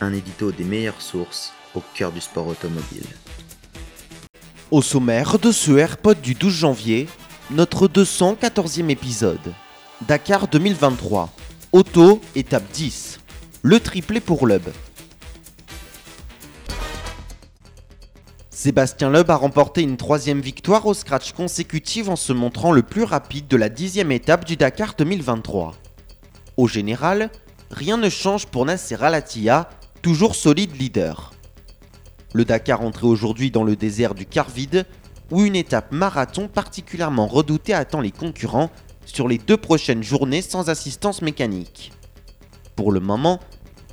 Un édito des meilleures sources au cœur du sport automobile. Au sommaire de ce AirPod du 12 janvier, notre 214e épisode. Dakar 2023. Auto, étape 10. Le triplé pour Loeb. Sébastien Loeb a remporté une troisième victoire au scratch consécutive en se montrant le plus rapide de la dixième étape du Dakar 2023. Au général, rien ne change pour Nasser Al-Attiyah, toujours solide leader. Le Dakar entré aujourd'hui dans le désert du Carvide, où une étape marathon particulièrement redoutée attend les concurrents sur les deux prochaines journées sans assistance mécanique. Pour le moment,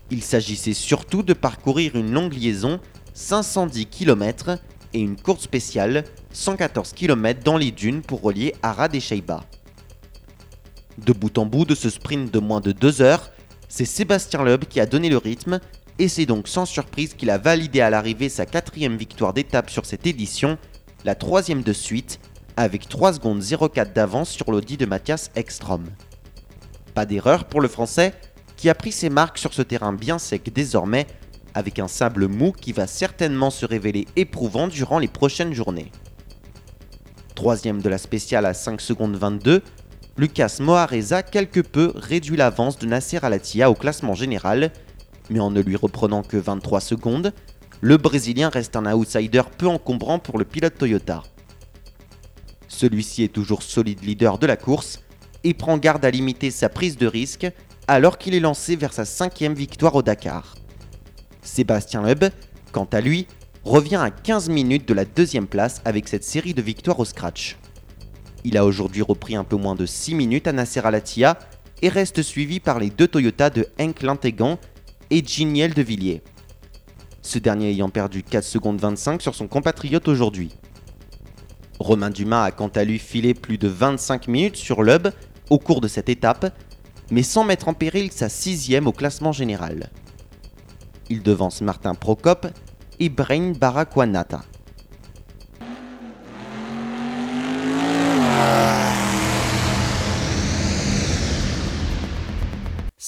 il s'agissait surtout de parcourir une longue liaison, 510 km, et une course spéciale, 114 km dans les dunes pour relier Arad et Sheiba. De bout en bout de ce sprint de moins de 2 heures, c'est Sébastien Loeb qui a donné le rythme, et c'est donc sans surprise qu'il a validé à l'arrivée sa quatrième victoire d'étape sur cette édition, la troisième de suite, avec 3 secondes 04 d'avance sur l'audi de Mathias Ekstrom. Pas d'erreur pour le Français, qui a pris ses marques sur ce terrain bien sec désormais, avec un sable mou qui va certainement se révéler éprouvant durant les prochaines journées. Troisième de la spéciale à 5 secondes 22, Lucas Mohareza quelque peu réduit l'avance de Nasser Al-Attiyah au classement général, mais en ne lui reprenant que 23 secondes, le Brésilien reste un outsider peu encombrant pour le pilote Toyota. Celui-ci est toujours solide leader de la course et prend garde à limiter sa prise de risque alors qu'il est lancé vers sa cinquième victoire au Dakar. Sébastien Loeb, quant à lui, revient à 15 minutes de la deuxième place avec cette série de victoires au scratch. Il a aujourd'hui repris un peu moins de 6 minutes à Nasser Al-Attiyah et reste suivi par les deux Toyota de Henk Lintegan et Giniel de Villiers. Ce dernier ayant perdu 4 secondes 25 sur son compatriote aujourd'hui. Romain Dumas a quant à lui filé plus de 25 minutes sur l'Hub au cours de cette étape, mais sans mettre en péril sa sixième au classement général. Il devance Martin Prokop et Brain Barakwanata.